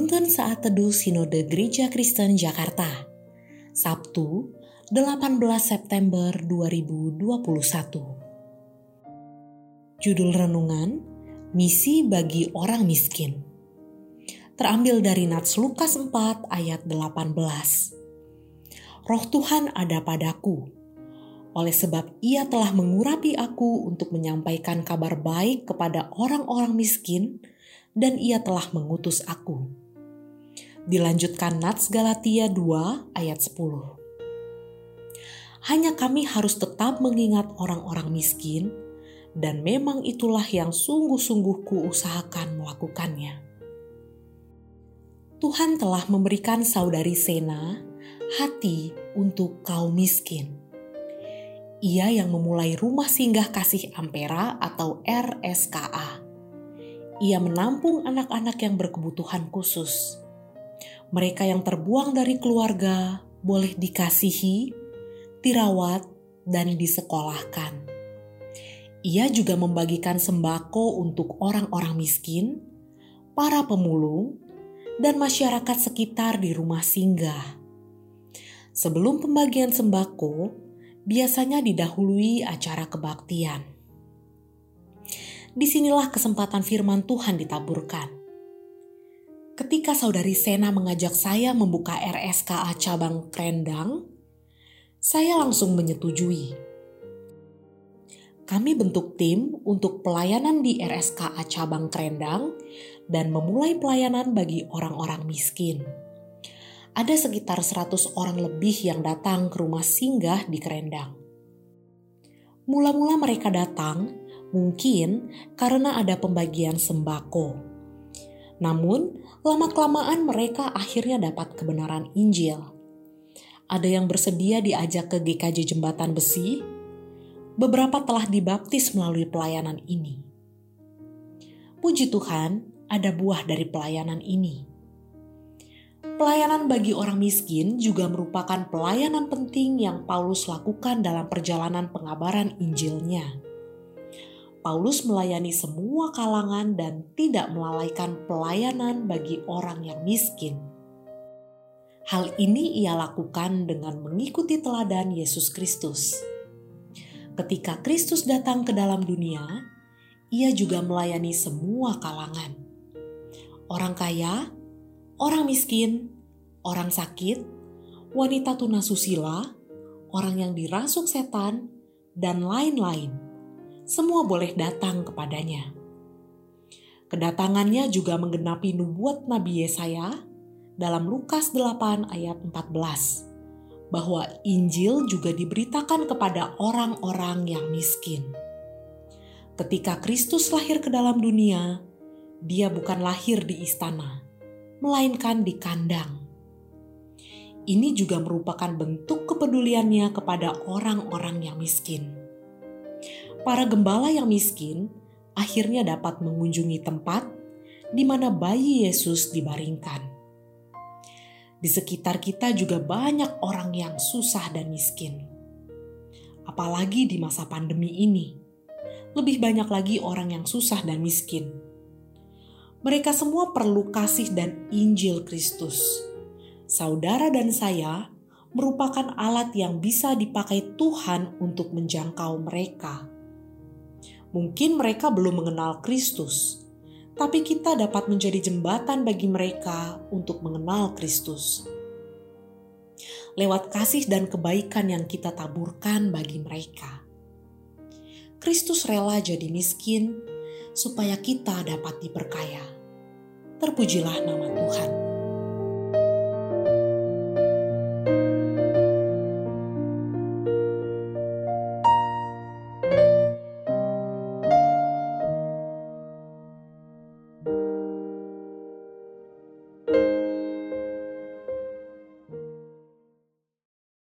Penuntun Saat Teduh Sinode Gereja Kristen Jakarta Sabtu 18 September 2021 Judul Renungan Misi bagi Orang Miskin. Terambil dari Nats Lukas 4 ayat 18 Roh Tuhan ada padaku. Oleh sebab ia telah mengurapi aku untuk menyampaikan kabar baik kepada orang-orang miskin dan ia telah mengutus aku. Dilanjutkan Nats Galatia 2 ayat 10. Hanya kami harus tetap mengingat orang-orang miskin dan memang itulah yang sungguh-sungguh kuusahakan melakukannya. Tuhan telah memberikan saudari Sena hati untuk kaum miskin. Ia yang memulai rumah singgah kasih Ampera atau RSKA ia menampung anak-anak yang berkebutuhan khusus. Mereka yang terbuang dari keluarga boleh dikasihi, dirawat, dan disekolahkan. Ia juga membagikan sembako untuk orang-orang miskin, para pemulung, dan masyarakat sekitar di rumah singgah. Sebelum pembagian sembako, biasanya didahului acara kebaktian di sinilah kesempatan firman Tuhan ditaburkan. Ketika saudari Sena mengajak saya membuka RSKA cabang Krendang, saya langsung menyetujui. Kami bentuk tim untuk pelayanan di RSKA cabang Krendang dan memulai pelayanan bagi orang-orang miskin. Ada sekitar 100 orang lebih yang datang ke rumah singgah di Krendang. Mula-mula mereka datang Mungkin karena ada pembagian sembako. Namun, lama-kelamaan mereka akhirnya dapat kebenaran Injil. Ada yang bersedia diajak ke GKJ Jembatan Besi, beberapa telah dibaptis melalui pelayanan ini. Puji Tuhan, ada buah dari pelayanan ini. Pelayanan bagi orang miskin juga merupakan pelayanan penting yang Paulus lakukan dalam perjalanan pengabaran Injilnya. Paulus melayani semua kalangan dan tidak melalaikan pelayanan bagi orang yang miskin. Hal ini ia lakukan dengan mengikuti teladan Yesus Kristus. Ketika Kristus datang ke dalam dunia, ia juga melayani semua kalangan. Orang kaya, orang miskin, orang sakit, wanita tunasusila, orang yang dirasuk setan, dan lain-lain semua boleh datang kepadanya. Kedatangannya juga menggenapi nubuat Nabi Yesaya dalam Lukas 8 ayat 14 bahwa Injil juga diberitakan kepada orang-orang yang miskin. Ketika Kristus lahir ke dalam dunia, dia bukan lahir di istana, melainkan di kandang. Ini juga merupakan bentuk kepeduliannya kepada orang-orang yang miskin para gembala yang miskin akhirnya dapat mengunjungi tempat di mana bayi Yesus dibaringkan. Di sekitar kita juga banyak orang yang susah dan miskin. Apalagi di masa pandemi ini, lebih banyak lagi orang yang susah dan miskin. Mereka semua perlu kasih dan Injil Kristus. Saudara dan saya merupakan alat yang bisa dipakai Tuhan untuk menjangkau mereka Mungkin mereka belum mengenal Kristus, tapi kita dapat menjadi jembatan bagi mereka untuk mengenal Kristus. Lewat kasih dan kebaikan yang kita taburkan bagi mereka. Kristus rela jadi miskin supaya kita dapat diperkaya. Terpujilah nama Tuhan.